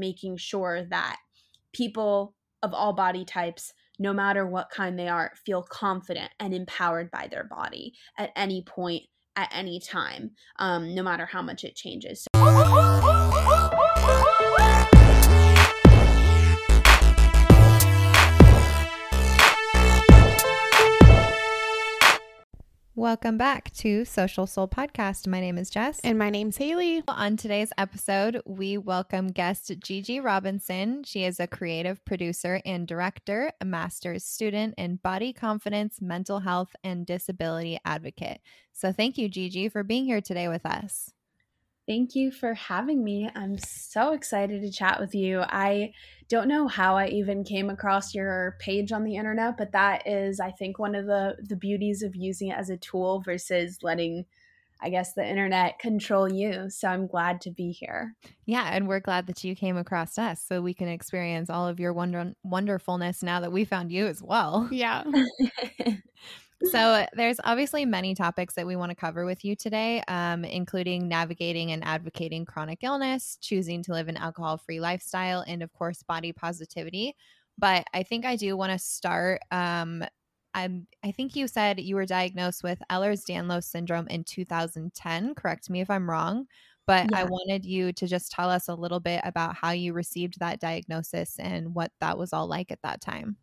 making sure that people of all body types no matter what kind they are feel confident and empowered by their body at any point at any time um, no matter how much it changes Welcome back to Social Soul Podcast. My name is Jess. And my name's Haley. On today's episode, we welcome guest Gigi Robinson. She is a creative producer and director, a master's student, and body confidence, mental health, and disability advocate. So thank you, Gigi, for being here today with us. Thank you for having me. I'm so excited to chat with you. I don't know how I even came across your page on the internet, but that is, I think, one of the the beauties of using it as a tool versus letting I guess the internet control you. So I'm glad to be here. Yeah, and we're glad that you came across us so we can experience all of your wonder wonderfulness now that we found you as well. Yeah. so there's obviously many topics that we want to cover with you today um, including navigating and advocating chronic illness choosing to live an alcohol-free lifestyle and of course body positivity but i think i do want to start um, I'm, I think you said you were diagnosed with Ehlers-Danlos syndrome in 2010. Correct me if I'm wrong, but yeah. I wanted you to just tell us a little bit about how you received that diagnosis and what that was all like at that time.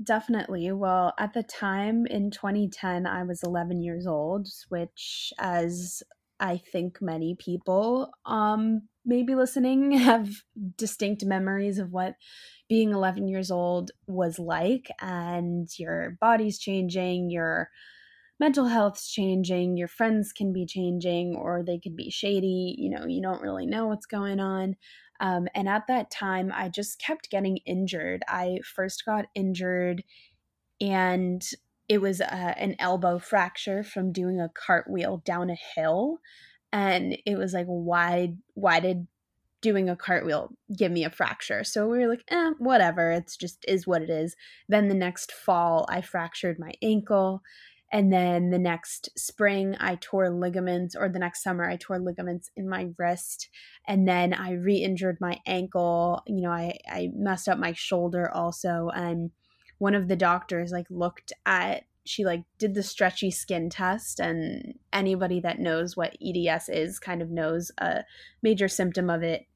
Definitely. Well, at the time in 2010, I was 11 years old, which, as I think many people um, maybe listening have distinct memories of what being 11 years old was like, and your body's changing, your mental health's changing, your friends can be changing, or they could be shady. You know, you don't really know what's going on. Um, and at that time, I just kept getting injured. I first got injured, and it was a, an elbow fracture from doing a cartwheel down a hill. And it was like, why, why did doing a cartwheel give me a fracture? So we were like, eh, whatever. It's just is what it is. Then the next fall, I fractured my ankle. And then the next spring, I tore ligaments, or the next summer, I tore ligaments in my wrist. And then I re injured my ankle. You know, I, I messed up my shoulder also. And one of the doctors, like, looked at, she, like, did the stretchy skin test. And anybody that knows what EDS is kind of knows a major symptom of it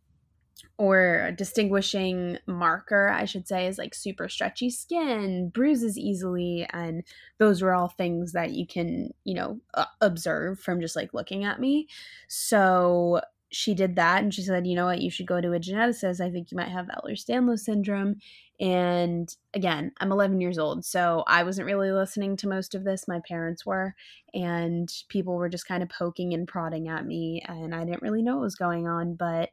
or a distinguishing marker, I should say, is like super stretchy skin, bruises easily, and those were all things that you can, you know, observe from just like looking at me. So she did that and she said, you know what, you should go to a geneticist. I think you might have Ehlers-Danlos syndrome. And again, I'm 11 years old, so I wasn't really listening to most of this. My parents were, and people were just kind of poking and prodding at me, and I didn't really know what was going on, but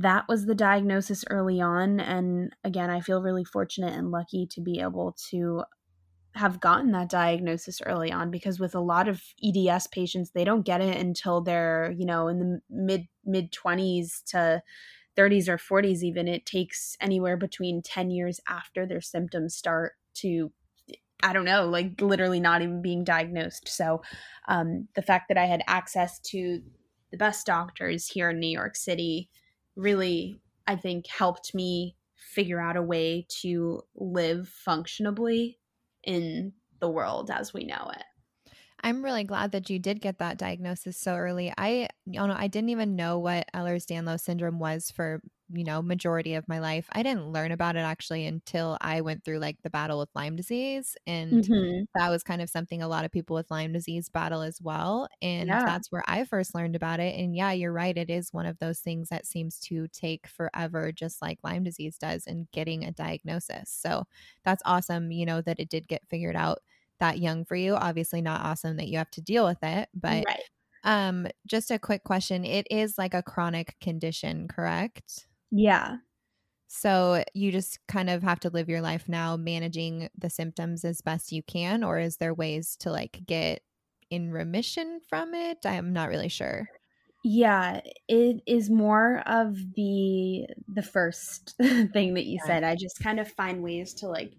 that was the diagnosis early on. And again, I feel really fortunate and lucky to be able to have gotten that diagnosis early on because with a lot of EDS patients, they don't get it until they're, you know, in the mid mid 20s to 30s or 40s even. It takes anywhere between 10 years after their symptoms start to I don't know, like literally not even being diagnosed. So, um, the fact that I had access to the best doctors here in New York City really, I think, helped me figure out a way to live functionably in the world as we know it. I'm really glad that you did get that diagnosis so early. I you know, I didn't even know what Ehlers-Danlos syndrome was for you know, majority of my life. I didn't learn about it actually until I went through like the battle with Lyme disease. And mm-hmm. that was kind of something a lot of people with Lyme disease battle as well. And yeah. that's where I first learned about it. And yeah, you're right. It is one of those things that seems to take forever, just like Lyme disease does, in getting a diagnosis. So that's awesome, you know, that it did get figured out that young for you. Obviously, not awesome that you have to deal with it, but. Right. Um, just a quick question. It is like a chronic condition, correct? Yeah. So you just kind of have to live your life now managing the symptoms as best you can, or is there ways to like get in remission from it? I'm not really sure. Yeah, it is more of the the first thing that you yeah. said. I just kind of find ways to like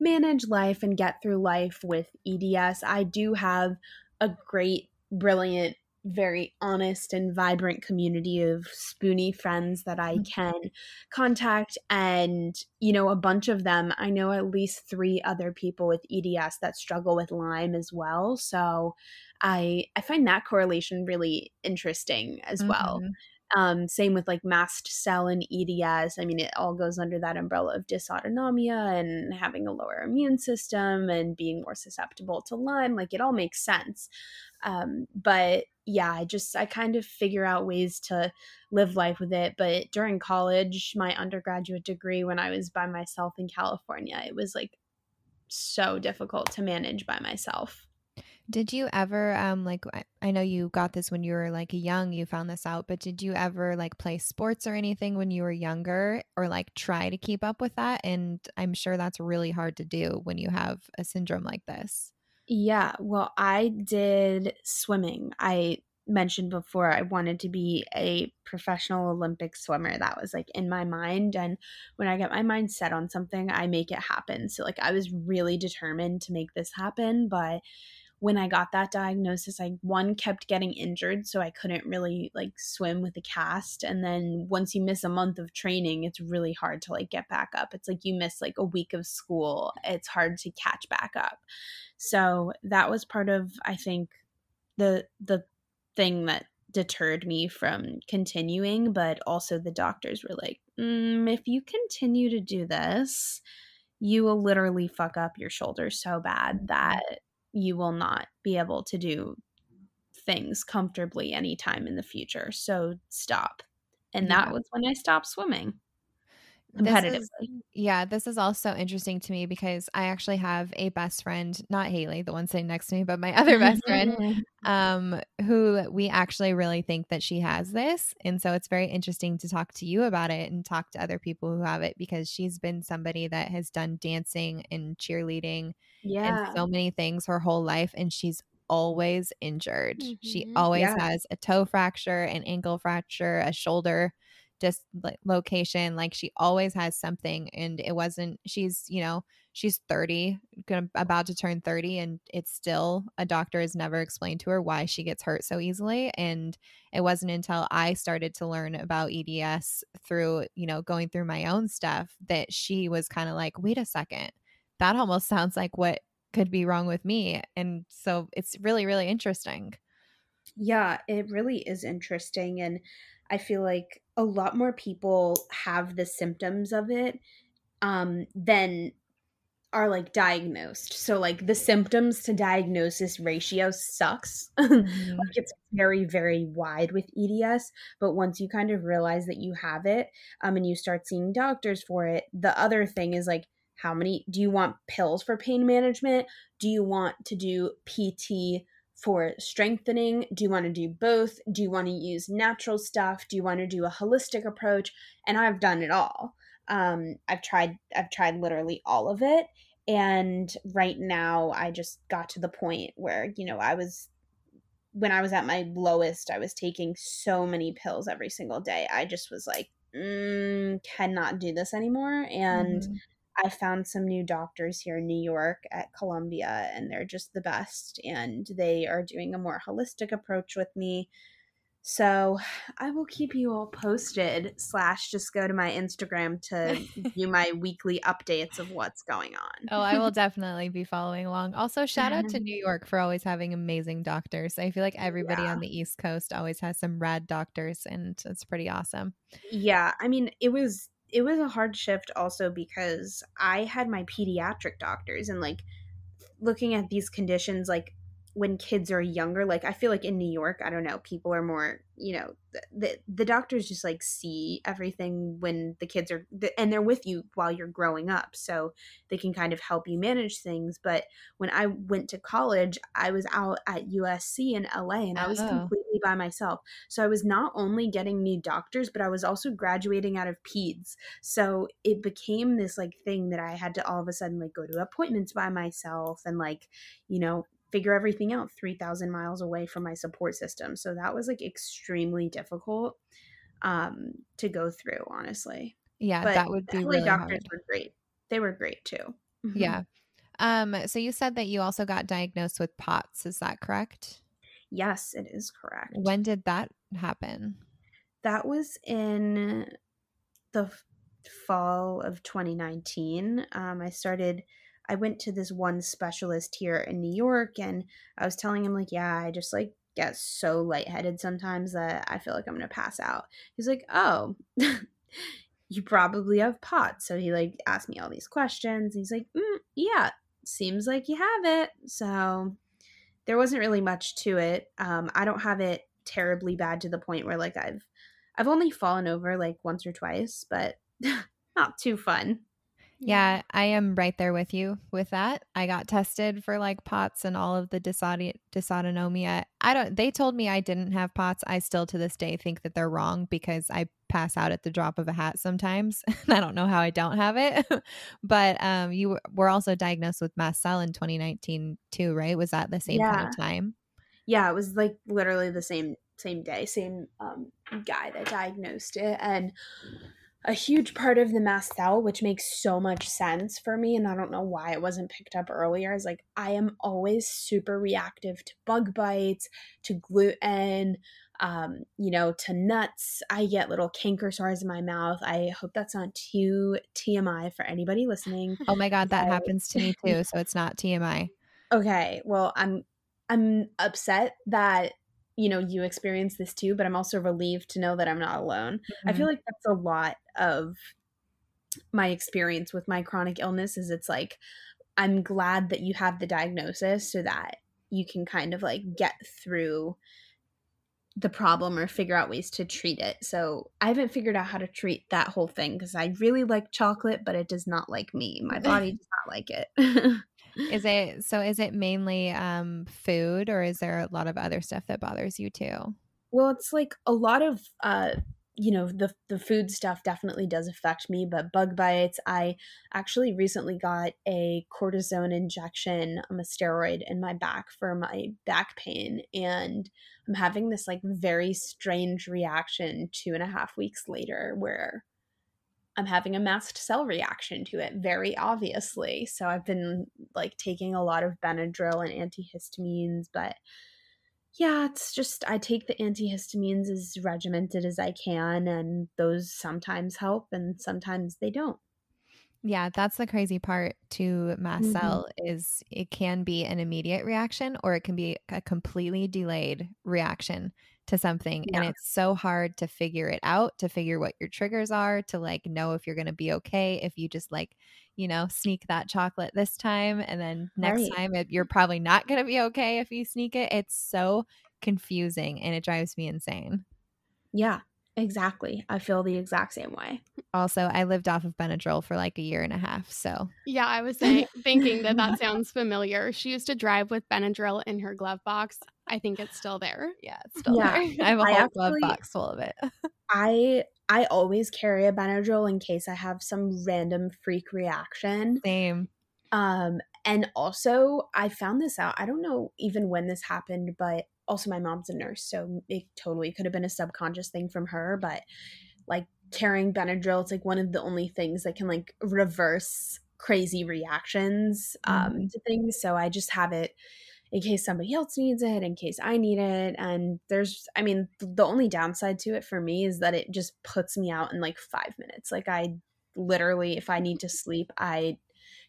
manage life and get through life with EDS. I do have a great brilliant very honest and vibrant community of spoony friends that I Mm. can contact. And, you know, a bunch of them, I know at least three other people with EDS that struggle with Lyme as well. So I I find that correlation really interesting as well. Um, same with like mast cell and EDS. I mean, it all goes under that umbrella of dysautonomia and having a lower immune system and being more susceptible to Lyme. Like it all makes sense. Um, but yeah, I just I kind of figure out ways to live life with it. But during college, my undergraduate degree, when I was by myself in California, it was like so difficult to manage by myself. Did you ever um like I- I know you got this when you were like young, you found this out, but did you ever like play sports or anything when you were younger or like try to keep up with that? And I'm sure that's really hard to do when you have a syndrome like this. Yeah, well, I did swimming. I mentioned before I wanted to be a professional Olympic swimmer. That was like in my mind. And when I get my mind set on something, I make it happen. So, like, I was really determined to make this happen. But when I got that diagnosis, I one kept getting injured, so I couldn't really like swim with a cast. And then once you miss a month of training, it's really hard to like get back up. It's like you miss like a week of school. It's hard to catch back up. So that was part of I think the the thing that deterred me from continuing, but also the doctors were like, mm, if you continue to do this, you will literally fuck up your shoulder so bad that you will not be able to do things comfortably anytime in the future. So stop. And that was when I stopped swimming This is yeah, this is also interesting to me because I actually have a best friend, not Haley, the one sitting next to me, but my other best friend, um, who we actually really think that she has this. And so it's very interesting to talk to you about it and talk to other people who have it because she's been somebody that has done dancing and cheerleading and yeah. so many things her whole life and she's always injured. She Mhm. always Yeah. has a toe fracture, an ankle fracture, a shoulder just location like she always has something and it wasn't she's you know she's 30 gonna, about to turn 30 and it's still a doctor has never explained to her why she gets hurt so easily and it wasn't until i started to learn about eds through you know going through my own stuff that she was kind of like wait a second that almost sounds like what could be wrong with me and so it's really really interesting Yeah, it really is interesting. And I feel like a lot more people have the symptoms of it um, than are like diagnosed. So, like, the symptoms to diagnosis ratio sucks. Mhm. like, it's very, very wide with EDS. But once you kind of realize that you have it um, and you start seeing doctors for it, the other thing is like, how many do you want pills for pain management? Do you want to do PT for strengthening? Do you want to do both? Do you want to use natural stuff? Do you want to do a holistic approach? And I've done it all. Um, I've tried I've tried literally all of it. And right now I just got to the point where, you know, I was when I was at my lowest, I was taking so many pills every single day. I just was like, mm, cannot do this anymore. And Mhm. I found some new doctors here in New York at Columbia, and they're just the best. And they are doing a more holistic approach with me. So I will keep you all posted. Slash, just go to my Instagram to view my weekly updates of what's going on. Oh, I will definitely be following along. Also, shout out to New York for always having amazing doctors. I feel like everybody Yeah. on the East Coast always has some rad doctors, and it's pretty awesome. Yeah, I mean, it was it was a hard shift also because I had my pediatric doctors and like looking at these conditions like when kids are younger like i feel like in new york i don't know people are more you know the the, the doctors just like see everything when the kids are and they're with you while you're growing up so they can kind of help you manage things but when i went to college i was out at usc in la and i was Oh. completely by myself so i was not only getting new doctors but i was also graduating out of peds so it became this like thing that i had to all of a sudden like go to appointments by myself and like you know figure everything out 3000 miles away from my support system so that was like extremely difficult um to go through honestly Yeah, but that would be really doctors hard. were great they were great too Mhm. Yeah. Um. So you said that you also got diagnosed with POTS. Is that correct? Yes, it is correct. When did that happen? That was in the fall of 2019. Um, I started, I went to this one specialist here in New York and I was telling him, like, yeah, I just like get so lightheaded sometimes that I feel like I'm going to pass out. He's like, oh, you probably have POTS. So he like asked me all these questions. He's like, mm, yeah, seems like you have it. So there wasn't really much to it. Um, I don't have it terribly bad to the point where like I've I've only fallen over like once or twice, but not too fun. Yeah, I am right there with you with that. I got tested for like POTS and all of the dysautonomia. I don't they told me I didn't have POTS. I still to this day think that they're wrong because I pass out at the drop of a hat sometimes. I don't know how I don't have it. but um you were also diagnosed with mast cell in 2019 too, right? Was that the same yeah. kind of time? Yeah, it was like literally the same same day, same um guy that diagnosed it and a huge part of the mast cell, which makes so much sense for me. And I don't know why it wasn't picked up earlier. Is like I am always super reactive to bug bites, to gluten, um, you know, to nuts. I get little canker sores in my mouth. I hope that's not too TMI for anybody listening. Oh my God, that happens to me too. So it's not TMI. Okay. Well, I'm I'm upset that you know you experience this too but i'm also relieved to know that i'm not alone mm-hmm. i feel mm-hmm. like that's a lot of my experience with my chronic illness is it's like i'm glad that you have the diagnosis so that you can kind of like get through the problem or figure out ways to treat it. So I haven't figured out how to treat that whole thing because I really like chocolate, but it does not like me. My body does not like it. is it so is it mainly um food or is there a lot of other stuff that bothers you too well it's like a lot of uh you know the the food stuff definitely does affect me but bug bites i actually recently got a cortisone injection i'm a steroid in my back for my back pain and i'm having this like very strange reaction two and a half weeks later where I'm having a mast cell reaction to it, very obviously. So I've been like taking a lot of Benadryl and antihistamines, but yeah, it's just I take the antihistamines as regimented as I can, and those sometimes help and sometimes they don't. Yeah, that's the crazy part to mast mm-hmm. cell is it can be an immediate reaction or it can be a completely delayed reaction to something yeah. and it's so hard to figure it out to figure what your triggers are to like know if you're going to be okay if you just like you know sneak that chocolate this time and then next right. time it, you're probably not going to be okay if you sneak it it's so confusing and it drives me insane yeah exactly i feel the exact same way also i lived off of benadryl for like a year and a half so yeah i was saying, thinking that that sounds familiar she used to drive with benadryl in her glove box I think it's still there. Yeah, it's still yeah. there. I have a whole actually, glove box full of it. I I always carry a Benadryl in case I have some random freak reaction. Same. Um, and also I found this out. I don't know even when this happened, but also my mom's a nurse, so it totally could have been a subconscious thing from her. But like carrying Benadryl, it's like one of the only things that can like reverse crazy reactions um, mm-hmm. to things. So I just have it in case somebody else needs it, in case I need it. And there's, I mean, the only downside to it for me is that it just puts me out in like five minutes. Like, I literally, if I need to sleep, I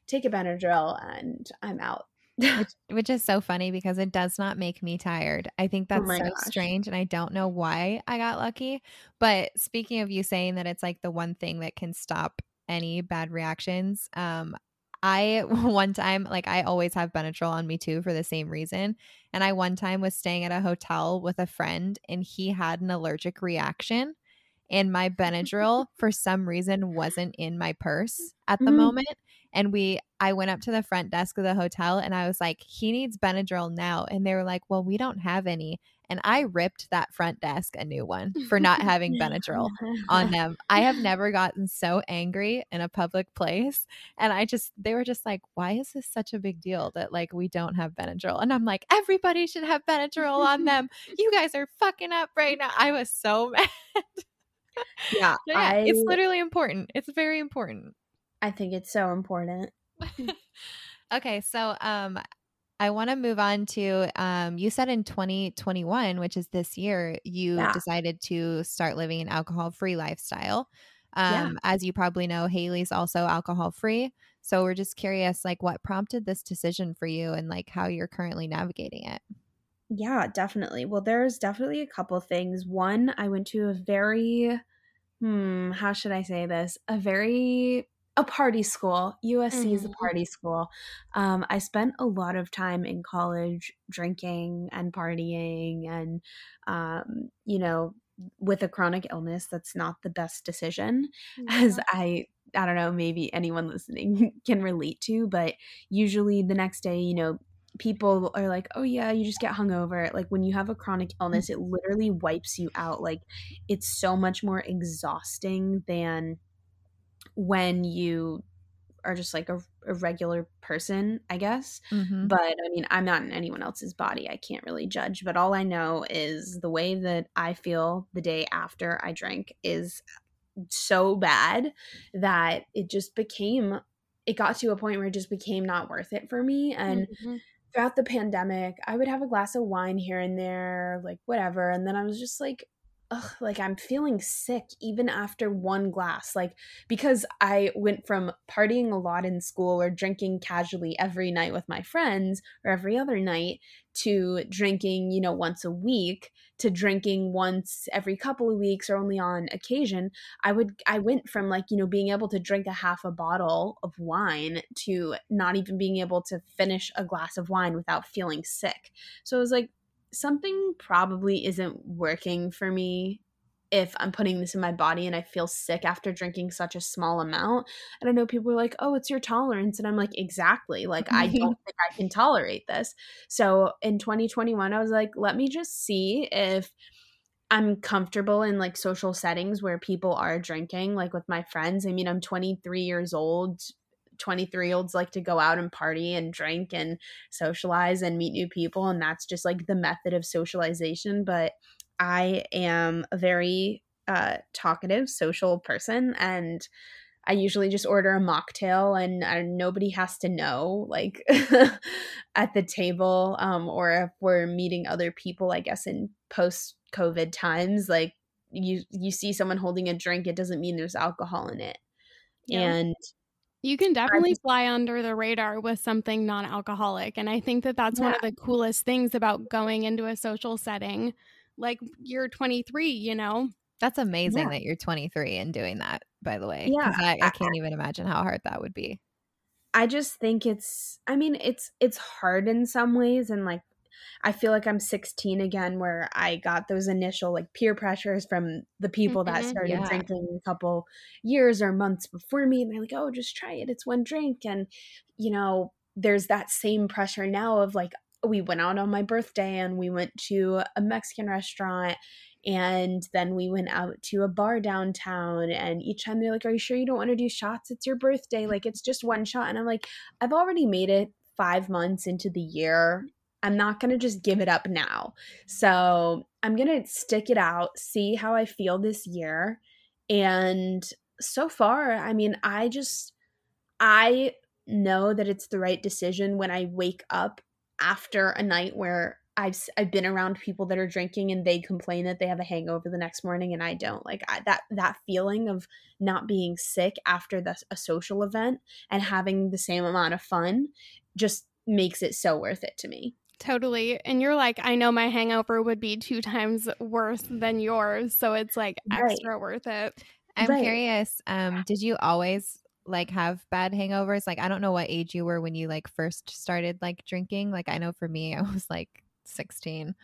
take a Benadryl and I'm out. Which, which, is so funny because it does not make me tired. I think oh that's oh so gosh. strange and I don't know why I got lucky. But speaking of you saying that it's like the one thing that can stop any bad reactions, um, I one time, like I always have Benadryl on me too for the same reason. And I one time was staying at a hotel with a friend and he had an allergic reaction. And my Benadryl, for some reason, wasn't in my purse at the mm-hmm. moment. And we, I went up to the front desk of the hotel and I was like, he needs Benadryl now. And they were like, well, we don't have any. And I ripped that front desk a new one for not having Benadryl on them. I have never gotten so angry in a public place. And I just, they were just like, why is this such a big deal that like we don't have Benadryl? And I'm like, everybody should have Benadryl on them. You guys are fucking up right now. I was so mad. Yeah, yeah I, it's literally important. It's very important. I think it's so important. okay, so um I want to move on to um, you said in 2021, which is this year, you yeah. decided to start living an alcohol free lifestyle. Um, yeah. As you probably know, Haley's also alcohol free. So we're just curious, like, what prompted this decision for you and like how you're currently navigating it? Yeah, definitely. Well, there's definitely a couple things. One, I went to a very, hmm, how should I say this? A very a party school. USC mm-hmm. is a mm-hmm. party school. Um, I spent a lot of time in college drinking and partying, and um, you know, with a chronic illness, that's not the best decision, yeah. as I I don't know, maybe anyone listening can relate to, but usually the next day, you know, people are like, oh, yeah, you just get hungover. Like when you have a chronic illness, it literally wipes you out. Like it's so much more exhausting than when you are just like a, a regular person, I guess. Mm-hmm. But I mean, I'm not in anyone else's body. I can't really judge. But all I know is the way that I feel the day after I drink is so bad that it just became, it got to a point where it just became not worth it for me. And mm-hmm. Throughout the pandemic, I would have a glass of wine here and there, like whatever. And then I was just like, ugh, like I'm feeling sick even after one glass. Like, because I went from partying a lot in school or drinking casually every night with my friends or every other night to drinking, you know, once a week to drinking once every couple of weeks or only on occasion. I would, I went from like, you know, being able to drink a half a bottle of wine to not even being able to finish a glass of wine without feeling sick. So it was like, something probably isn't working for me if I'm putting this in my body and I feel sick after drinking such a small amount. And I know people are like, oh, it's your tolerance. And I'm like, exactly. Like, I don't think I can tolerate this. So in 2021, I was like, let me just see if I'm comfortable in like social settings where people are drinking, like with my friends. I mean, I'm 23 years old. 23 year olds like to go out and party and drink and socialize and meet new people. And that's just like the method of socialization. But I am a very uh, talkative, social person. And I usually just order a mocktail and uh, nobody has to know, like at the table. Um, or if we're meeting other people, I guess in post COVID times, like you you see someone holding a drink, it doesn't mean there's alcohol in it. Yeah. And you can definitely fly under the radar with something non alcoholic. And I think that that's yeah. one of the coolest things about going into a social setting. Like you're 23, you know? That's amazing yeah. that you're 23 and doing that, by the way. Yeah. I, I can't even imagine how hard that would be. I just think it's I mean it's it's hard in some ways and like I feel like I'm 16 again, where I got those initial like peer pressures from the people mm-hmm, that started yeah. drinking a couple years or months before me. And they're like, oh, just try it. It's one drink. And, you know, there's that same pressure now of like, we went out on my birthday and we went to a Mexican restaurant and then we went out to a bar downtown and each time they're like are you sure you don't want to do shots it's your birthday like it's just one shot and i'm like i've already made it five months into the year I'm not going to just give it up now. So I'm going to stick it out, see how I feel this year. And so far, I mean, I just, I know that it's the right decision when I wake up after a night where I've I've been around people that are drinking and they complain that they have a hangover the next morning and I don't like I, that that feeling of not being sick after the, a social event and having the same amount of fun just makes it so worth it to me. Totally. And you're like, I know my hangover would be two times worse than yours. So it's like extra right. worth it. I'm right. curious. Um, did you always like have bad hangovers? Like, I don't know what age you were when you like first started like drinking. Like, I know for me, I was like 16.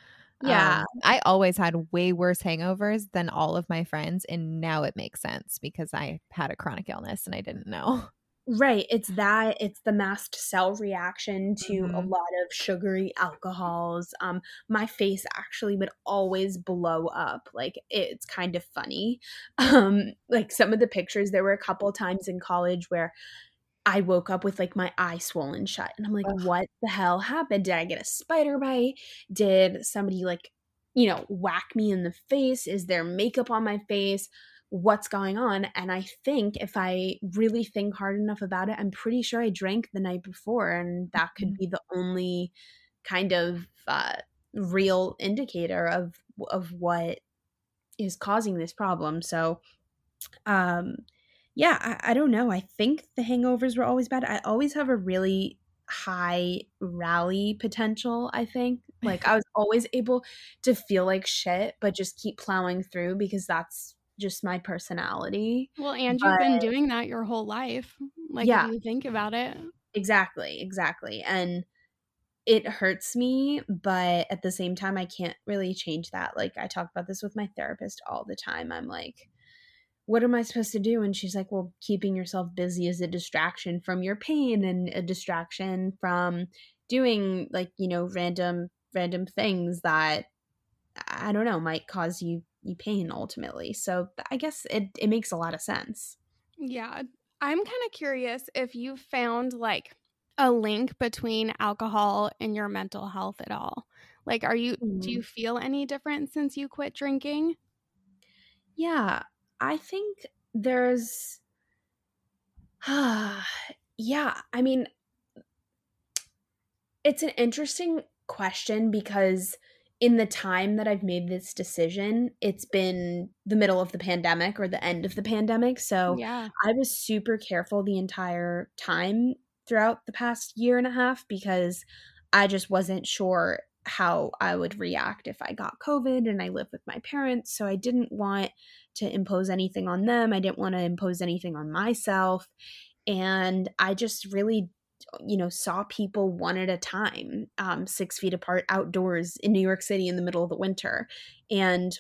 Yeah. Um, I always had way worse hangovers than all of my friends. And now it makes sense because I had a chronic illness and I didn't know. Right. It's that it's the mast cell reaction to mm-hmm. a lot of sugary alcohols. Um my face actually would always blow up. Like it's kind of funny. Um like some of the pictures there were a couple times in college where I woke up with like my eye swollen shut and I'm like Ugh. what the hell happened? Did I get a spider bite? Did somebody like you know, whack me in the face? Is there makeup on my face? What's going on. And I think if I really think hard enough about it, I'm pretty sure I drank the night before, and that could mm-hmm. be the only kind of uh, real indicator of of what is causing this problem. So, um, yeah, I, I don't know. I think the hangovers were always bad. I always have a really high rally potential, I think. Like I was always able to feel like shit, but just keep plowing through because that's just my personality. Well, and you've been doing that your whole life. Like yeah, if you think about it. Exactly, exactly. And it hurts me, but at the same time I can't really change that. Like I talk about this with my therapist all the time. I'm like what am I supposed to do? And she's like, well, keeping yourself busy is a distraction from your pain and a distraction from doing like, you know, random random things that I don't know, might cause you you pain ultimately. So I guess it it makes a lot of sense. Yeah. I'm kind of curious if you found like a link between alcohol and your mental health at all. Like are you mm-hmm. do you feel any different since you quit drinking? Yeah, I think there's uh yeah, I mean it's an interesting question because in the time that I've made this decision, it's been the middle of the pandemic or the end of the pandemic. So yeah. I was super careful the entire time throughout the past year and a half because I just wasn't sure how I would react if I got COVID and I live with my parents. So I didn't want to impose anything on them. I didn't want to impose anything on myself. And I just really you know saw people one at a time um, six feet apart outdoors in new york city in the middle of the winter. And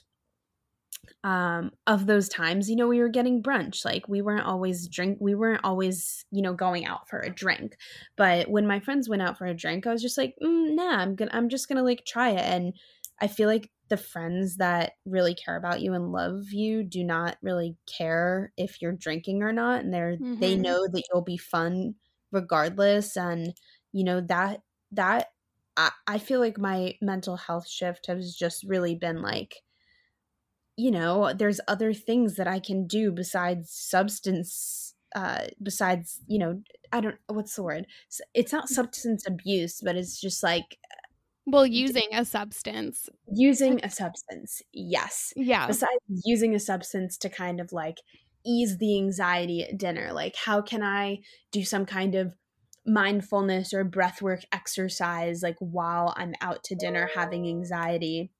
um, of those times you know we were getting brunch like we weren't always drink we weren't always you know going out for a drink. But when my friends went out for a drink i was just like mm, nah i'm gonna i'm just gonna like try it. And i feel like the friends that really care about you and love you do not really care if you're drinking or not and they're mm-hmm. they know that you'll be fun regardless and you know that that I, I feel like my mental health shift has just really been like you know there's other things that i can do besides substance uh besides you know i don't what's the word? It's not substance abuse but it's just like well using a substance. Using a substance yes. Yeah. Besides using a substance to kind of like ease the anxiety at dinner? Like, how can I do some kind of mindfulness or breathwork exercise like while I'm out to dinner having anxiety?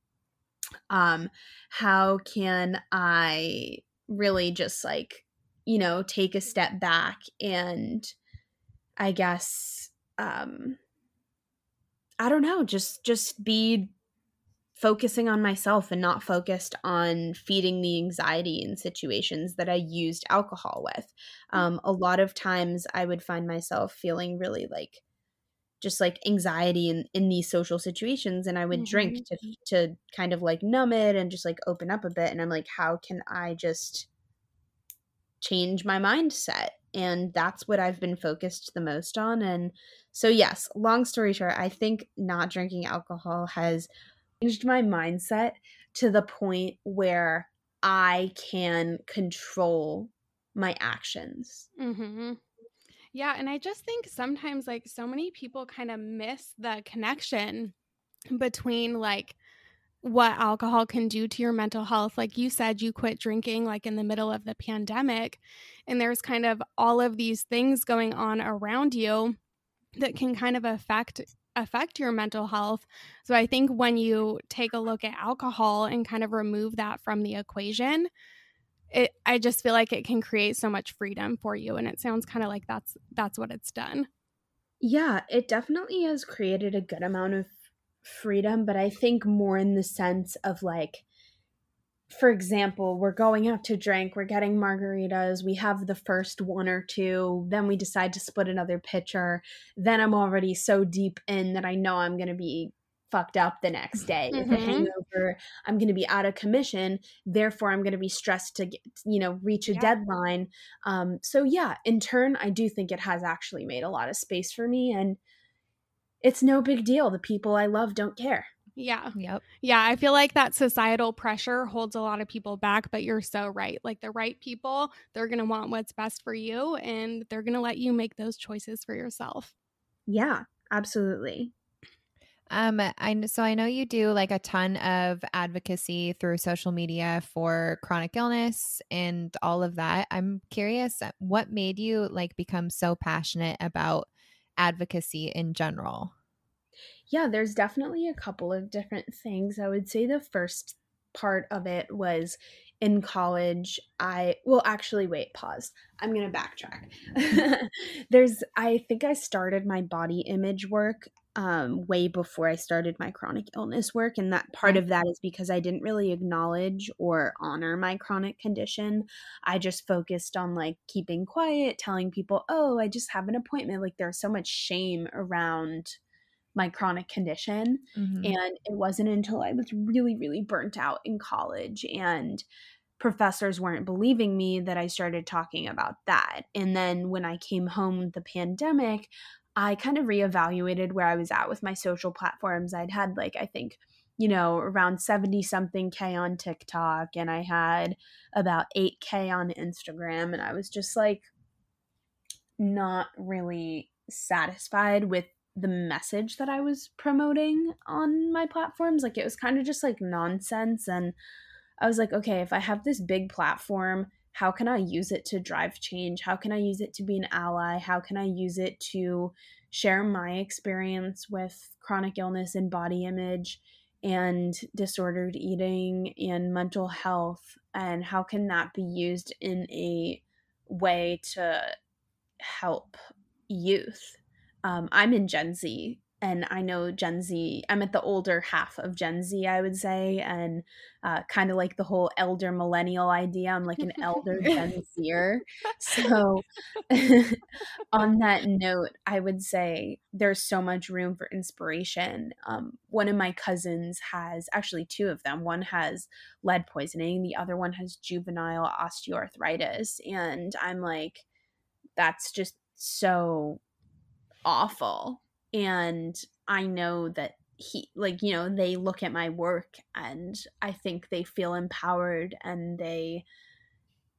Um, how can I really just like, you know, take a step back and I guess um I don't know, just just be focusing on myself and not focused on feeding the anxiety in situations that I used alcohol with. Mm. Um, a lot of times I would find myself feeling really like just like anxiety in, in these social situations and I would mm-hmm. drink to to kind of like numb it and just like open up a bit and I'm like how can I just change my mindset and that's what I've been focused the most on and so yes long story short I think not drinking alcohol has changed my mindset to the point where I can control my actions. Mm-hmm. Yeah. And I just think sometimes, like, so many people kind of miss the connection between, like, what alcohol can do to your mental health. Like you said, you quit drinking like in the middle of the pandemic, and there's kind of all of these things going on around you that can kind of affect affect your mental health. So I think when you take a look at alcohol and kind of remove that from the equation, it I just feel like it can create so much freedom for you and it sounds kind of like that's that's what it's done. Yeah, it definitely has created a good amount of freedom, but I think more in the sense of like for example, we're going out to drink, we're getting margaritas, we have the first one or two, then we decide to split another pitcher. Then I'm already so deep in that I know I'm going to be fucked up the next day mm-hmm. with a hangover. I'm going to be out of commission. Therefore, I'm going to be stressed to, get, you know, reach a yeah. deadline. Um, so, yeah, in turn, I do think it has actually made a lot of space for me. And it's no big deal. The people I love don't care. Yeah. Yep. Yeah. I feel like that societal pressure holds a lot of people back, but you're so right. Like the right people, they're going to want what's best for you and they're going to let you make those choices for yourself. Yeah, absolutely. Um, I so I know you do like a ton of advocacy through social media for chronic illness and all of that. I'm curious, uh, what made you like become so passionate about advocacy in general? Yeah, there's definitely a couple of different things. I would say the first part of it was in college i well actually wait pause. I'm gonna backtrack. There's i think i started my body image work um, way before i started my chronic illness work and that part of that is because i didn't really acknowledge or honor my chronic condition. I just focused on like keeping quiet telling people oh i just have an appointment. Like there's so much shame around my chronic condition. Mm-hmm. And it wasn't until I was really, really burnt out in college and professors weren't believing me that I started talking about that. And then when I came home the pandemic, I kind of reevaluated where I was at with my social platforms. I'd had like, I think, you know, around 70 something K on TikTok and I had about 8K on Instagram. And I was just like, not really satisfied with the message that I was promoting on my platforms. Like it was kind of just like nonsense. And I was like, okay, if I have this big platform, how can I use it to drive change? How can I use it to be an ally? How can I use it to share my experience with chronic illness and body image and disordered eating and mental health? And how can that be used in a way to help youth? Um, I'm in Gen Z, and I know Gen Z. I'm at the older half of Gen Z, I would say, and uh, kind of like the whole elder millennial idea. I'm like an elder Gen Zer. So, on that note, I would say there's so much room for inspiration. Um, one of my cousins has actually two of them. One has lead poisoning, the other one has juvenile osteoarthritis, and I'm like, that's just so awful and i know that he like you know they look at my work and i think they feel empowered and they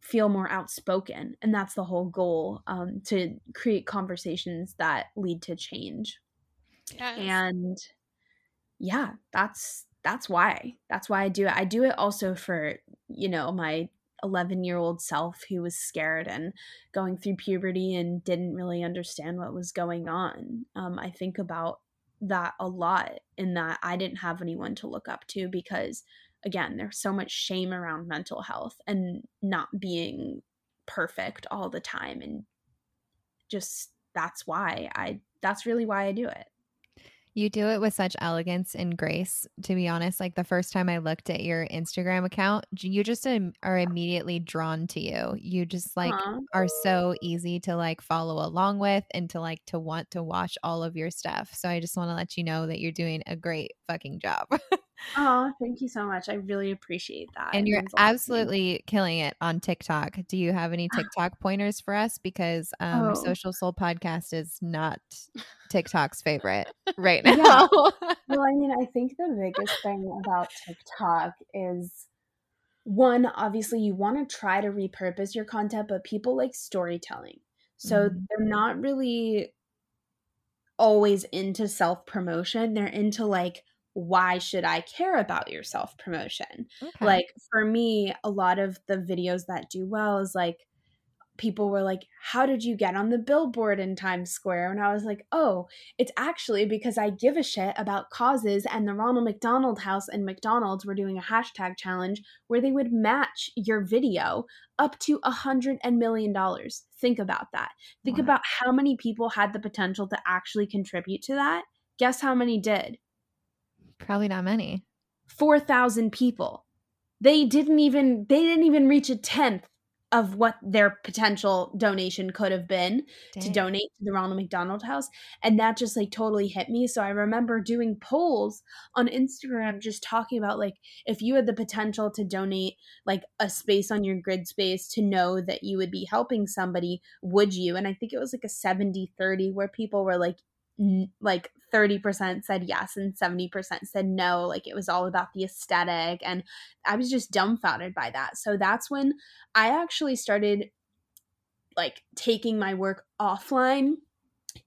feel more outspoken and that's the whole goal um, to create conversations that lead to change yes. and yeah that's that's why that's why i do it i do it also for you know my 11 year old self who was scared and going through puberty and didn't really understand what was going on. Um, I think about that a lot in that I didn't have anyone to look up to because, again, there's so much shame around mental health and not being perfect all the time. And just that's why I, that's really why I do it. You do it with such elegance and grace, to be honest. Like the first time I looked at your Instagram account, you just are immediately drawn to you. You just like Aww. are so easy to like follow along with and to like to want to watch all of your stuff. So I just want to let you know that you're doing a great fucking job. Oh, thank you so much. I really appreciate that. And you're absolutely killing it on TikTok. Do you have any TikTok pointers for us? Because um, oh. Social Soul Podcast is not TikTok's favorite right now. Yeah. well, I mean, I think the biggest thing about TikTok is one, obviously, you want to try to repurpose your content, but people like storytelling. So mm-hmm. they're not really always into self promotion. They're into like, why should I care about your self promotion? Okay. Like for me, a lot of the videos that do well is like people were like, How did you get on the billboard in Times Square? And I was like, Oh, it's actually because I give a shit about causes. And the Ronald McDonald House and McDonald's were doing a hashtag challenge where they would match your video up to a hundred and million dollars. Think about that. Think about how many people had the potential to actually contribute to that. Guess how many did? Probably not many. 4,000 people. They didn't even they didn't even reach a tenth of what their potential donation could have been Dang. to donate to the Ronald McDonald House. And that just like totally hit me. So I remember doing polls on Instagram just talking about like if you had the potential to donate like a space on your grid space to know that you would be helping somebody, would you? And I think it was like a 70 30 where people were like, like 30% said yes and 70% said no. Like it was all about the aesthetic. And I was just dumbfounded by that. So that's when I actually started like taking my work offline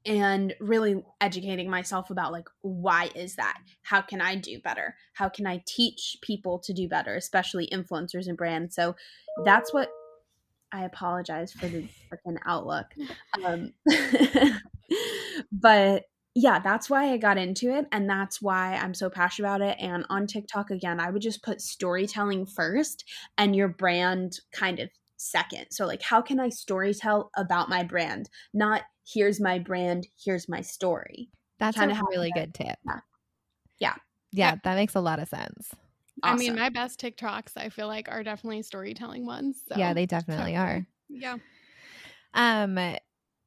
and really educating myself about like why is that how can i do better how can i teach people to do better especially influencers and brands so that's what i apologize for the freaking outlook um but yeah, that's why I got into it. And that's why I'm so passionate about it. And on TikTok, again, I would just put storytelling first and your brand kind of second. So, like, how can I storytell about my brand? Not here's my brand, here's my story. That's kind a really good tip. Yeah. yeah. Yeah. That makes a lot of sense. Awesome. I mean, my best TikToks, I feel like, are definitely storytelling ones. So. Yeah, they definitely are. Yeah. Um,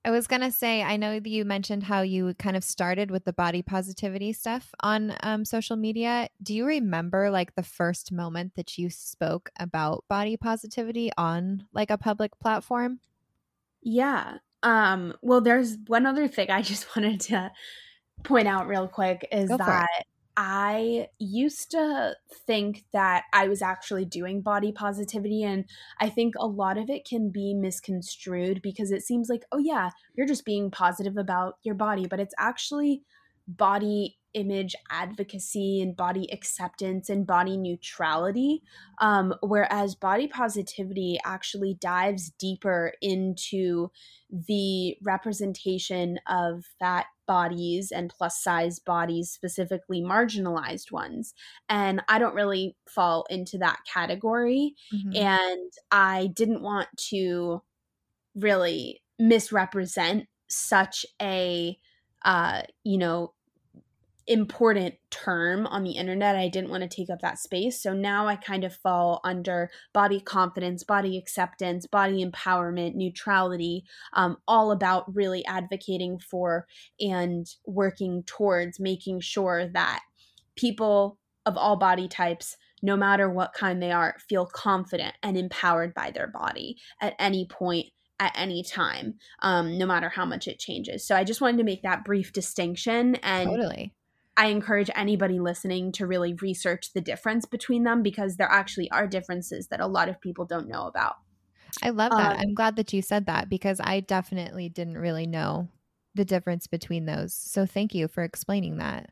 I was going to say, I know that you mentioned how you kind of started with the body positivity stuff on um, social media. Do you remember like the first moment that you spoke about body positivity on like a public platform? Yeah. Um, well, there's one other thing I just wanted to point out real quick is that I used to think that I was actually doing body positivity. And I think a lot of it can be misconstrued because it seems like, oh, yeah, you're just being positive about your body. But it's actually body image advocacy and body acceptance and body neutrality. Um, whereas body positivity actually dives deeper into the representation of fat bodies and plus size bodies, specifically marginalized ones. And I don't really fall into that category. Mm-hmm. And I didn't want to really misrepresent such a, uh, you know, important term on the internet. I didn't want to take up that space. So now I kind of fall under body confidence, body acceptance, body empowerment, neutrality, um, all about really advocating for and working towards making sure that people of all body types no matter what kind they are, feel confident and empowered by their body at any point at any time, um, no matter how much it changes. So I just wanted to make that brief distinction and totally. I encourage anybody listening to really research the difference between them because there actually are differences that a lot of people don't know about. I love that. Um, I'm glad that you said that because I definitely didn't really know the difference between those. So thank you for explaining that.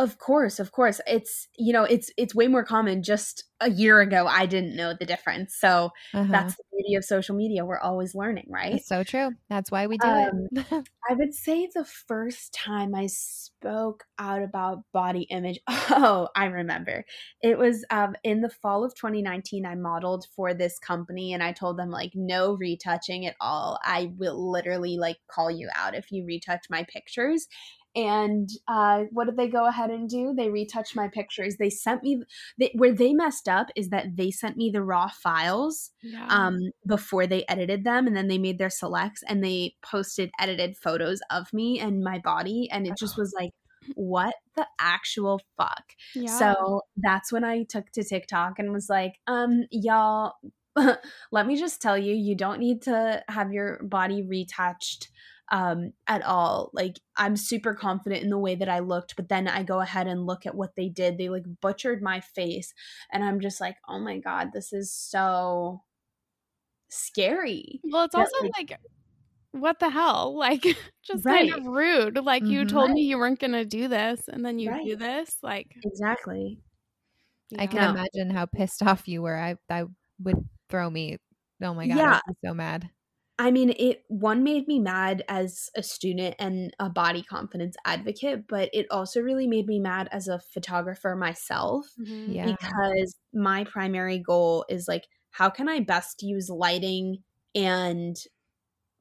Of course, of course. It's you know, it's it's way more common. Just a year ago, I didn't know the difference. So uh-huh. that's the beauty of social media. We're always learning, right? It's so true. That's why we do um, it. I would say the first time I spoke out about body image. Oh, I remember. It was um, in the fall of 2019. I modeled for this company, and I told them like, no retouching at all. I will literally like call you out if you retouch my pictures and uh, what did they go ahead and do? They retouched my pictures. They sent me they, where they messed up is that they sent me the raw files yeah. um, before they edited them, and then they made their selects and they posted edited photos of me and my body, and it just was like what the actual fuck yeah. so that's when i took to tiktok and was like um y'all let me just tell you you don't need to have your body retouched um, at all. Like I'm super confident in the way that I looked, but then I go ahead and look at what they did. They like butchered my face, and I'm just like, oh my god, this is so scary. Well, it's also like, like what the hell? Like just right. kind of rude. Like mm-hmm. you told right. me you weren't going to do this and then you right. do this. Like Exactly. I can no. imagine how pissed off you were. I I would throw me. Oh my god, yeah. i so mad. I mean, it one made me mad as a student and a body confidence advocate, but it also really made me mad as a photographer myself mm-hmm. yeah. because my primary goal is like, how can I best use lighting and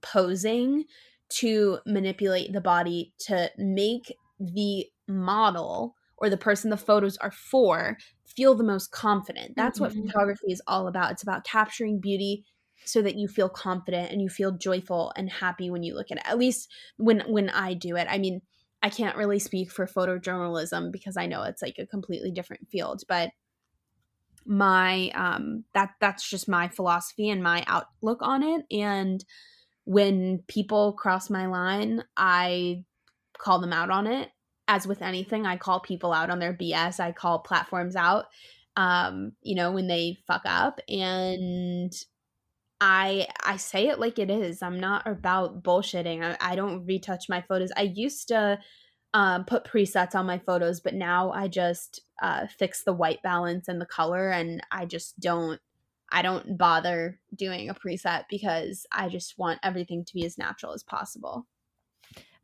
posing to manipulate the body to make the model or the person the photos are for feel the most confident. That's mm-hmm. what photography is all about. It's about capturing beauty so that you feel confident and you feel joyful and happy when you look at it. At least when when I do it. I mean, I can't really speak for photojournalism because I know it's like a completely different field, but my um that that's just my philosophy and my outlook on it and when people cross my line, I call them out on it. As with anything, I call people out on their BS. I call platforms out, um, you know, when they fuck up. And I I say it like it is. I'm not about bullshitting. I, I don't retouch my photos. I used to um, put presets on my photos, but now I just uh, fix the white balance and the color, and I just don't I don't bother doing a preset because I just want everything to be as natural as possible.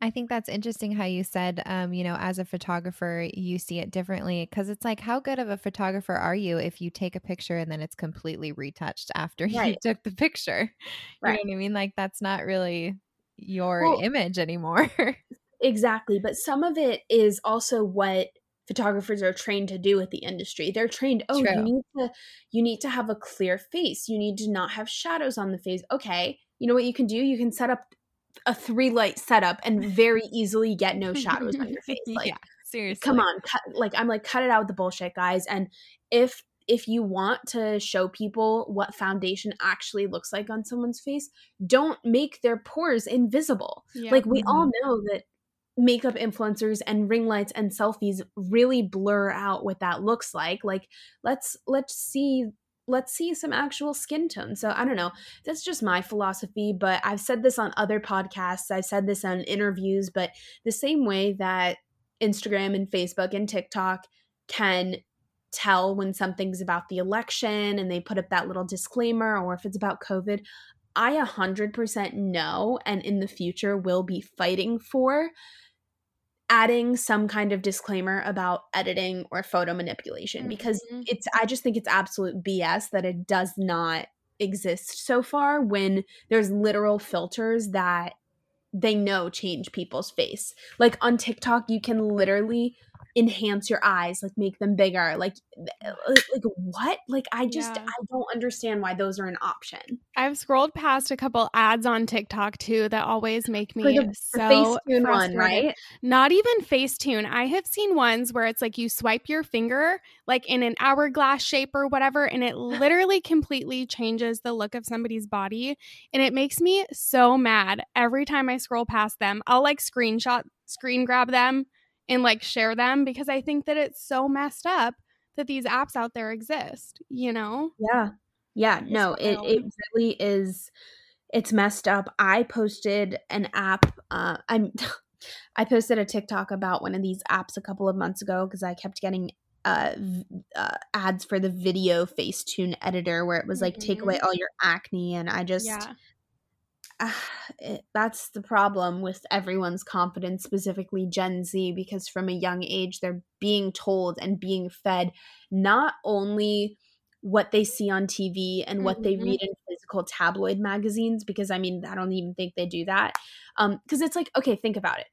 I think that's interesting how you said, um, you know, as a photographer, you see it differently because it's like, how good of a photographer are you if you take a picture and then it's completely retouched after right. you took the picture? Right. You know what I mean? Like, that's not really your well, image anymore. exactly. But some of it is also what photographers are trained to do with the industry. They're trained, oh, True. you need to you need to have a clear face. You need to not have shadows on the face. Okay. You know what you can do? You can set up a three light setup and very easily get no shadows on your face. Like yeah, seriously. Come on. Cut, like I'm like cut it out with the bullshit, guys. And if if you want to show people what foundation actually looks like on someone's face, don't make their pores invisible. Yeah. Like we mm-hmm. all know that makeup influencers and ring lights and selfies really blur out what that looks like like let's let's see let's see some actual skin tone. So i don't know that's just my philosophy but i've said this on other podcasts i've said this on interviews but the same way that instagram and facebook and tiktok can tell when something's about the election and they put up that little disclaimer or if it's about covid i 100% know and in the future will be fighting for adding some kind of disclaimer about editing or photo manipulation mm-hmm. because it's I just think it's absolute BS that it does not exist so far when there's literal filters that they know change people's face. Like on TikTok you can literally enhance your eyes like make them bigger like like what? Like i just yeah. i don't understand why those are an option. I've scrolled past a couple ads on tiktok too that always make me the, so the facetune one right? Not even facetune. I have seen ones where it's like you swipe your finger like in an hourglass shape or whatever and it literally completely changes the look of somebody's body and it makes me so mad every time i scroll past them. I'll like screenshot screen grab them and like share them because I think that it's so messed up that these apps out there exist, you know? Yeah. Yeah, no, it it really is it's messed up. I posted an app uh I'm I posted a TikTok about one of these apps a couple of months ago because I kept getting uh, uh, ads for the video Facetune editor where it was like mm-hmm. take away mm-hmm. all your acne and I just yeah uh, it, that's the problem with everyone's confidence, specifically Gen Z, because from a young age, they're being told and being fed not only what they see on TV and what mm-hmm. they read in physical tabloid magazines, because I mean, I don't even think they do that. Because um, it's like, okay, think about it.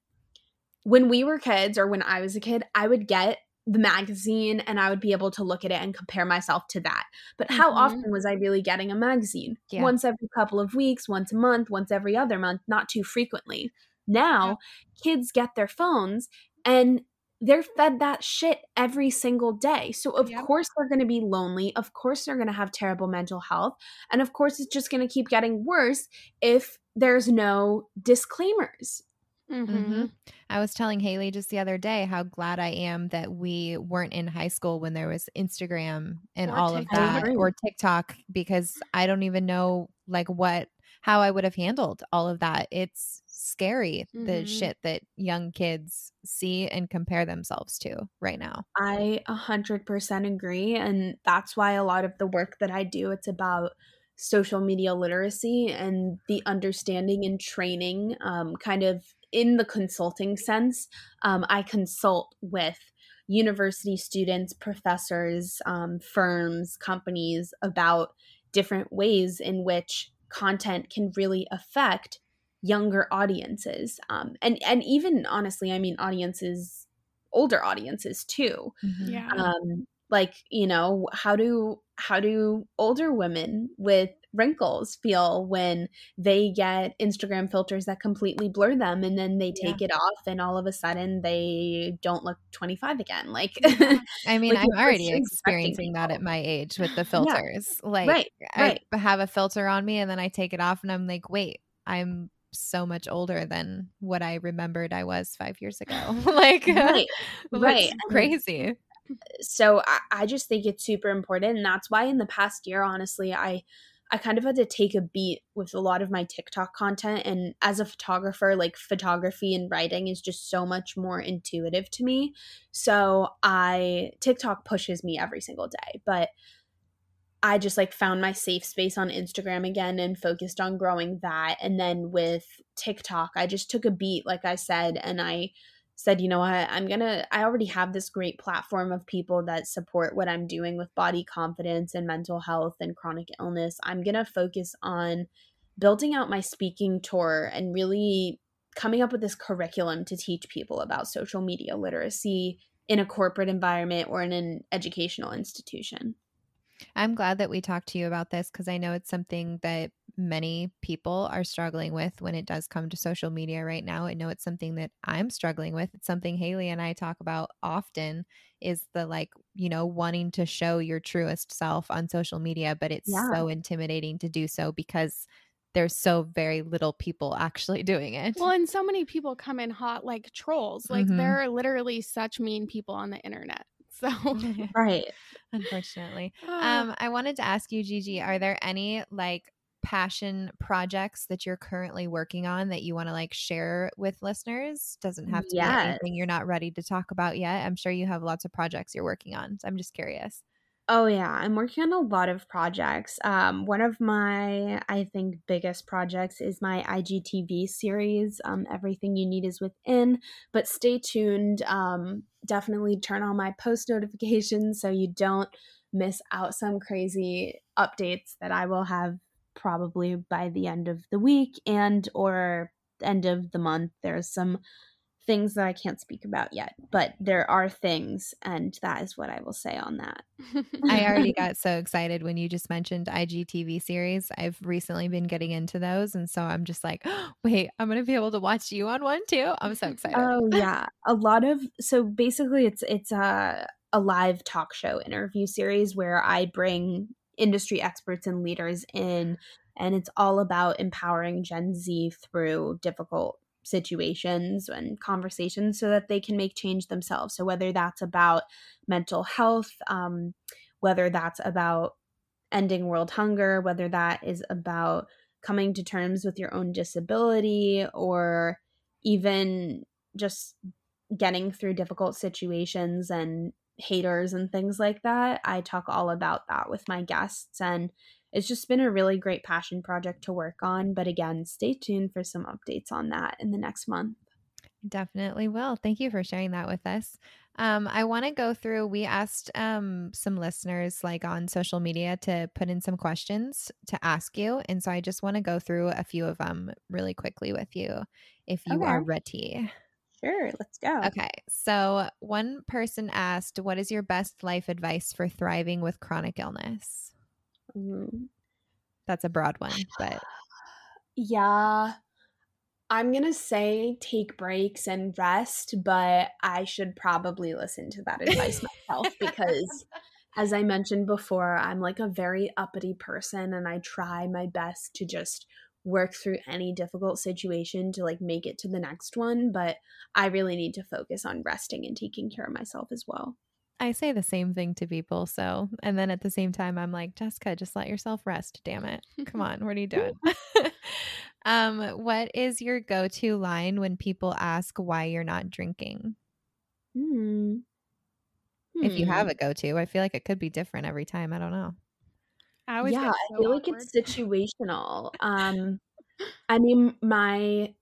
When we were kids, or when I was a kid, I would get the magazine and I would be able to look at it and compare myself to that. But how mm-hmm. often was I really getting a magazine? Yeah. Once every couple of weeks, once a month, once every other month, not too frequently. Now, yeah. kids get their phones and they're fed that shit every single day. So, of course, they're going to be lonely. Of course, they're going to have terrible mental health. And of course, it's just going to keep getting worse if there's no disclaimers. Mm-hmm. Mm-hmm. I was telling Haley just the other day how glad I am that we weren't in high school when there was Instagram and or all TikTok. of that or TikTok because I don't even know like what how I would have handled all of that. It's scary mm-hmm. the shit that young kids see and compare themselves to right now. I 100% agree and that's why a lot of the work that I do it's about social media literacy and the understanding and training um, kind of in the consulting sense, um, I consult with university students, professors, um, firms, companies about different ways in which content can really affect younger audiences um, and and even honestly i mean audiences older audiences too mm-hmm. yeah um, like you know how do how do older women with wrinkles feel when they get Instagram filters that completely blur them and then they take yeah. it off and all of a sudden they don't look 25 again. Like, I mean, like I'm already experiencing that at my age with the filters. Yeah. Like, right, right. I have a filter on me and then I take it off and I'm like, wait, I'm so much older than what I remembered I was five years ago. like, right, right, crazy. So I, I just think it's super important, and that's why in the past year, honestly, I I kind of had to take a beat with a lot of my TikTok content. And as a photographer, like photography and writing is just so much more intuitive to me. So I, TikTok pushes me every single day. But I just like found my safe space on Instagram again and focused on growing that. And then with TikTok, I just took a beat, like I said, and I said, you know what, I'm gonna, I already have this great platform of people that support what I'm doing with body confidence and mental health and chronic illness. I'm gonna focus on building out my speaking tour and really coming up with this curriculum to teach people about social media literacy in a corporate environment or in an educational institution. I'm glad that we talked to you about this because I know it's something that many people are struggling with when it does come to social media right now. I know it's something that I'm struggling with. It's something Haley and I talk about often is the like, you know, wanting to show your truest self on social media, but it's yeah. so intimidating to do so because there's so very little people actually doing it. Well, and so many people come in hot like trolls. Like mm-hmm. there are literally such mean people on the internet. So right. Unfortunately. Ah. Um, I wanted to ask you, Gigi, are there any like passion projects that you're currently working on that you want to like share with listeners? Doesn't have to yes. be anything you're not ready to talk about yet. I'm sure you have lots of projects you're working on. So I'm just curious. Oh yeah, I'm working on a lot of projects. Um, one of my, I think, biggest projects is my IGTV series. Um, Everything you need is within. But stay tuned. Um, definitely turn on my post notifications so you don't miss out some crazy updates that I will have probably by the end of the week and or end of the month. There's some things that I can't speak about yet, but there are things, and that is what I will say on that. I already got so excited when you just mentioned IGTV series. I've recently been getting into those, and so I'm just like, oh, wait, I'm gonna be able to watch you on one too. I'm so excited. Oh yeah, a lot of so basically, it's it's a a live talk show interview series where I bring industry experts and leaders in and it's all about empowering Gen Z through difficult situations and conversations so that they can make change themselves. So, whether that's about mental health, um, whether that's about ending world hunger, whether that is about coming to terms with your own disability, or even just getting through difficult situations and haters and things like that. I talk all about that with my guests and it's just been a really great passion project to work on. But again, stay tuned for some updates on that in the next month. Definitely will. Thank you for sharing that with us. Um, I want to go through. We asked um, some listeners, like on social media, to put in some questions to ask you, and so I just want to go through a few of them really quickly with you, if you okay. are ready. Sure, let's go. Okay, so one person asked, "What is your best life advice for thriving with chronic illness?" Mm-hmm. That's a broad one, but yeah. I'm going to say take breaks and rest, but I should probably listen to that advice myself because as I mentioned before, I'm like a very uppity person and I try my best to just work through any difficult situation to like make it to the next one, but I really need to focus on resting and taking care of myself as well. I say the same thing to people. So, and then at the same time, I'm like, Jessica, just let yourself rest. Damn it. Come on. What are you doing? um, what is your go to line when people ask why you're not drinking? Hmm. If you have hmm. a go to, I feel like it could be different every time. I don't know. I always yeah, so I feel awkward. like it's situational. Um, I mean, my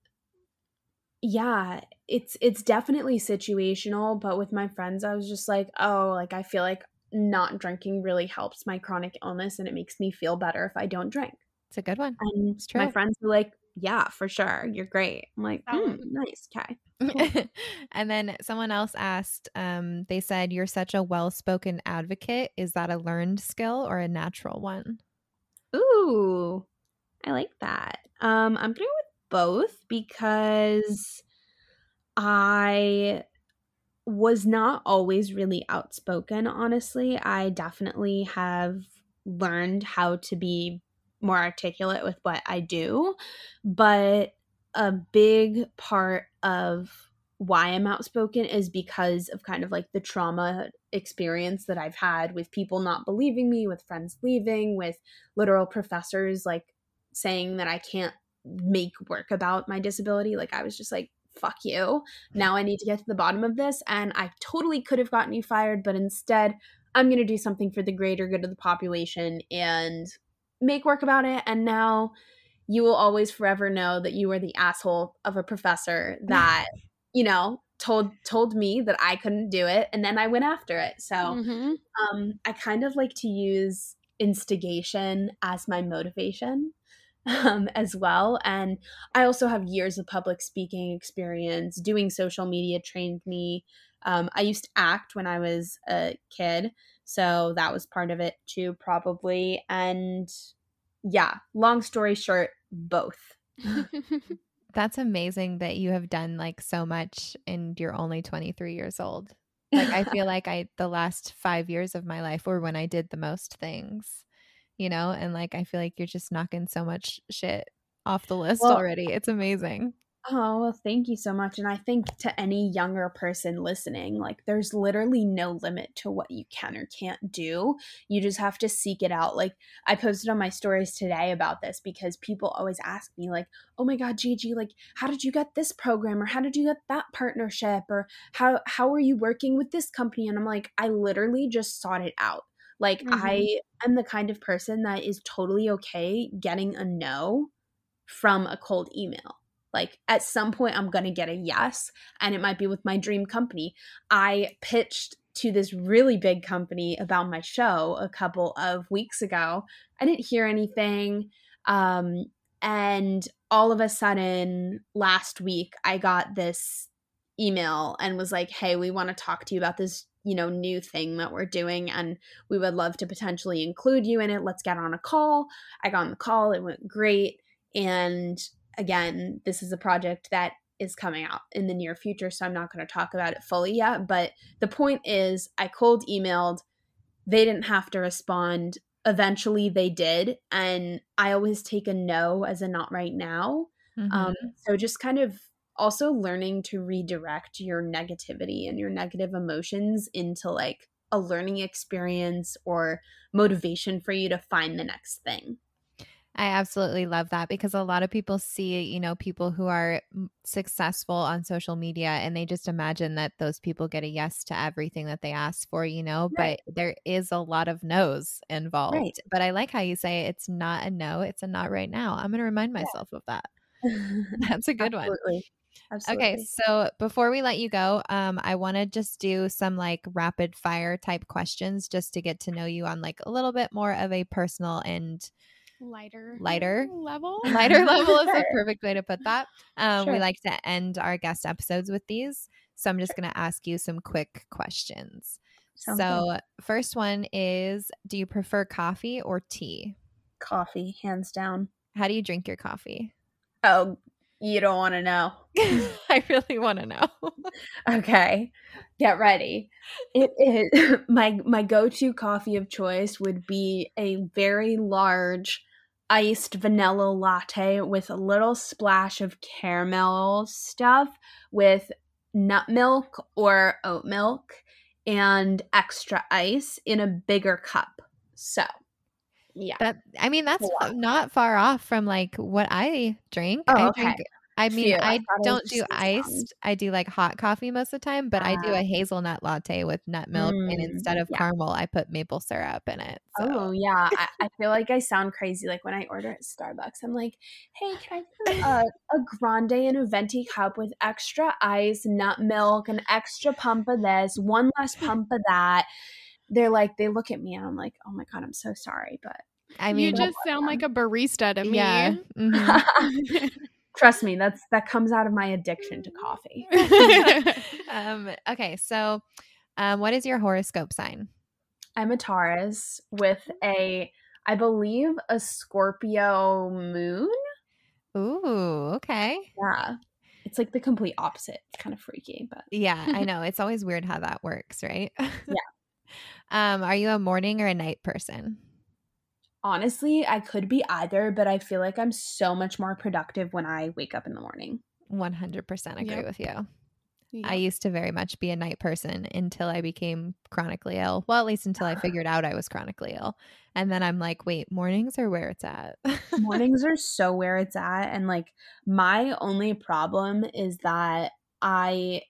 yeah it's it's definitely situational but with my friends i was just like oh like i feel like not drinking really helps my chronic illness and it makes me feel better if i don't drink it's a good one and it's true. my friends were like yeah for sure you're great i'm like mm, nice okay cool. and then someone else asked um, they said you're such a well-spoken advocate is that a learned skill or a natural one ooh i like that um i'm gonna with both because I was not always really outspoken, honestly. I definitely have learned how to be more articulate with what I do, but a big part of why I'm outspoken is because of kind of like the trauma experience that I've had with people not believing me, with friends leaving, with literal professors like saying that I can't make work about my disability. Like I was just like, fuck you. Mm. Now I need to get to the bottom of this. And I totally could have gotten you fired, but instead, I'm going to do something for the greater good of the population and make work about it. And now you will always forever know that you were the asshole of a professor that you know told told me that I couldn't do it and then I went after it. So mm-hmm. um I kind of like to use instigation as my motivation um, as well. And I also have years of public speaking experience. Doing social media trained me. Um, I used to act when I was a kid. So that was part of it too, probably. And yeah, long story short, both. That's amazing that you have done like so much and you're only 23 years old. Like I feel like I the last 5 years of my life were when I did the most things, you know, and like I feel like you're just knocking so much shit off the list well, already. It's amazing. Oh, well, thank you so much. And I think to any younger person listening, like there's literally no limit to what you can or can't do. You just have to seek it out. Like I posted on my stories today about this because people always ask me, like, oh my God, Gigi, like, how did you get this program? Or how did you get that partnership? Or how how are you working with this company? And I'm like, I literally just sought it out. Like mm-hmm. I am the kind of person that is totally okay getting a no from a cold email like at some point, I'm going to get a yes, and it might be with my dream company. I pitched to this really big company about my show a couple of weeks ago. I didn't hear anything. Um, and all of a sudden, last week, I got this email and was like, hey, we want to talk to you about this you know new thing that we're doing and we would love to potentially include you in it let's get on a call i got on the call it went great and again, this is a project that is coming out in the near future, so I'm not going to talk about it fully yet. But the point is, I cold emailed, they didn't have to respond. Eventually, they did. And I always take a no as a not right now. Mm-hmm. Um, so just kind of also learning to redirect your negativity and your negative emotions into like a learning experience or motivation for you to find the next thing. I absolutely love that because a lot of people see, you know, people who are successful on social media and they just imagine that those people get a yes to everything that they ask for, you know, right. but there is a lot of no's involved. Right. But I like how you say it's not a no, it's a not right now. I'm going to remind myself yeah. of that. That's a good Absolutely. one. Absolutely. Okay, so before we let you go, um, I want to just do some like rapid fire type questions just to get to know you on like a little bit more of a personal and lighter lighter? level? Lighter level is the perfect way to put that. Um, sure. we like to end our guest episodes with these so i'm just going to ask you some quick questions. Sounds so good. first one is do you prefer coffee or tea? Coffee hands down. How do you drink your coffee? Oh you don't want to know. I really want to know. Okay get ready. It is my my go-to coffee of choice would be a very large iced vanilla latte with a little splash of caramel stuff with nut milk or oat milk and extra ice in a bigger cup. So, yeah. That I mean that's not far off from like what I drink. Oh, I okay. Drink I mean, I, I don't do iced. I do like hot coffee most of the time, but uh, I do a ah. hazelnut latte with nut milk, mm, and instead of yeah. caramel, I put maple syrup in it. So. Oh yeah, I, I, feel like I sound crazy. Like when I order at Starbucks, I'm like, "Hey, can I get a, a grande and a venti cup with extra ice, nut milk, an extra pump of this, one less pump of that?" They're like, they look at me, and I'm like, "Oh my god, I'm so sorry," but I mean, you just sound like a barista to me. Yeah. Mm-hmm. Trust me, that's that comes out of my addiction to coffee. um, okay, so um, what is your horoscope sign? I'm a Taurus with a, I believe, a Scorpio moon. Ooh, okay. Yeah. It's like the complete opposite. It's kind of freaky, but yeah, I know. It's always weird how that works, right? yeah. Um, are you a morning or a night person? Honestly, I could be either, but I feel like I'm so much more productive when I wake up in the morning. 100% agree Yep. with you. Yeah. I used to very much be a night person until I became chronically ill. Well, at least until I figured out I was chronically ill. And then I'm like, wait, mornings are where it's at. Mornings are so where it's at. And like, my only problem is that I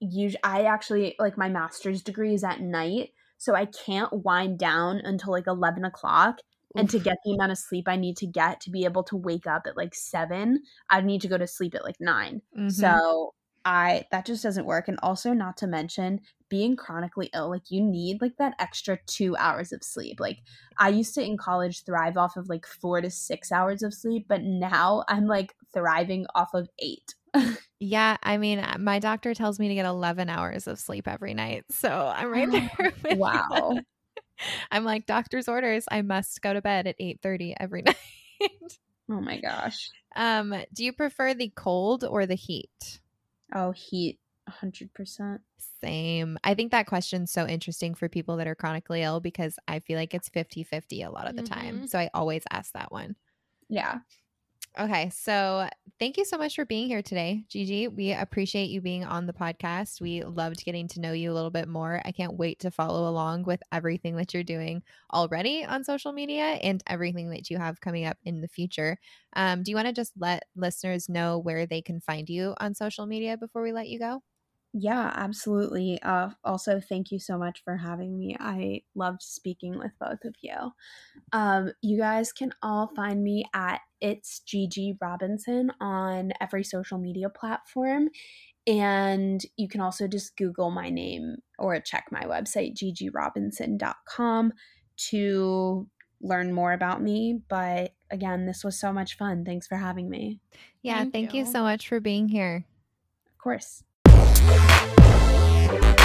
use I actually like my master's degree is at night. So I can't wind down until like 11 o'clock. And to get the amount of sleep I need to get to be able to wake up at like seven, I need to go to sleep at like 9 Mhm. So I that just doesn't work. And also not to mention being chronically ill, like you need like that extra two hours of sleep. Like I used to in college thrive off of like four to six hours of sleep, but now I'm like thriving off of eight. Yeah, I mean, uh, my doctor tells me to get 11 hours of sleep every night. So I'm right there. with you. I'm like, doctor's orders. I must go to bed at 8:30 every night. Oh my gosh. um, do you prefer the cold or the heat? Oh, heat 100%. Same. I think that question's so interesting for people that are chronically ill because I feel like it's 50-50 a lot of the time. Mhm. So I always ask that one. Yeah. Okay, so thank you so much for being here today, Gigi. We appreciate you being on the podcast. We loved getting to know you a little bit more. I can't wait to follow along with everything that you're doing already on social media and everything that you have coming up in the future. Um, do you want to just let listeners know where they can find you on social media before we let you go? Yeah, absolutely. Uh, also, thank you so much for having me. I loved speaking with both of you. Um, you guys can all find me at It's Gigi Robinson on every social media platform. And you can also just Google my name or check my website, gigirobinson.com, to learn more about me. But again, this was so much fun. Thanks for having me. Yeah, Thank thank you you. so much for being here. Of course. Thank you.